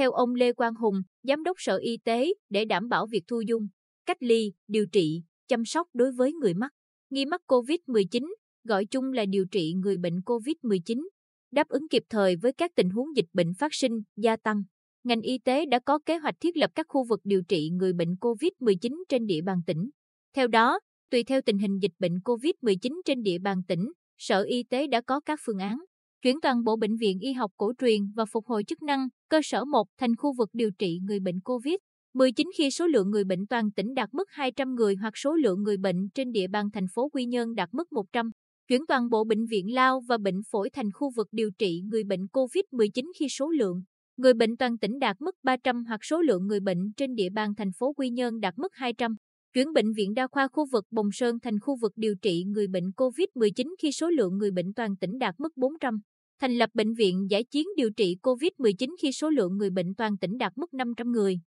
Theo ông Lê Quang Hùng, Giám đốc Sở Y tế, để đảm bảo việc thu dung, cách ly, điều trị, chăm sóc đối với người mắc, nghi mắc COVID-19, gọi chung là điều trị người bệnh COVID-19, đáp ứng kịp thời với các tình huống dịch bệnh phát sinh, gia tăng. Ngành y tế đã có kế hoạch thiết lập các khu vực điều trị người bệnh COVID-19 trên địa bàn tỉnh. Theo đó, tùy theo tình hình dịch bệnh COVID-19 trên địa bàn tỉnh, Sở Y tế đã có các phương án chuyển toàn bộ bệnh viện y học cổ truyền và phục hồi chức năng, cơ sở 1 thành khu vực điều trị người bệnh COVID-19 khi số lượng người bệnh toàn tỉnh đạt mức 200 người hoặc số lượng người bệnh trên địa bàn thành phố Quy Nhơn đạt mức 100. Chuyển toàn bộ bệnh viện lao và bệnh phổi thành khu vực điều trị người bệnh COVID-19 khi số lượng người bệnh toàn tỉnh đạt mức 300 hoặc số lượng người bệnh trên địa bàn thành phố Quy Nhơn đạt mức 200. Chuyển bệnh viện đa khoa khu vực Bồng Sơn thành khu vực điều trị người bệnh COVID-19 khi số lượng người bệnh toàn tỉnh đạt mức 400 thành lập bệnh viện giải chiến điều trị COVID-19 khi số lượng người bệnh toàn tỉnh đạt mức 500 người.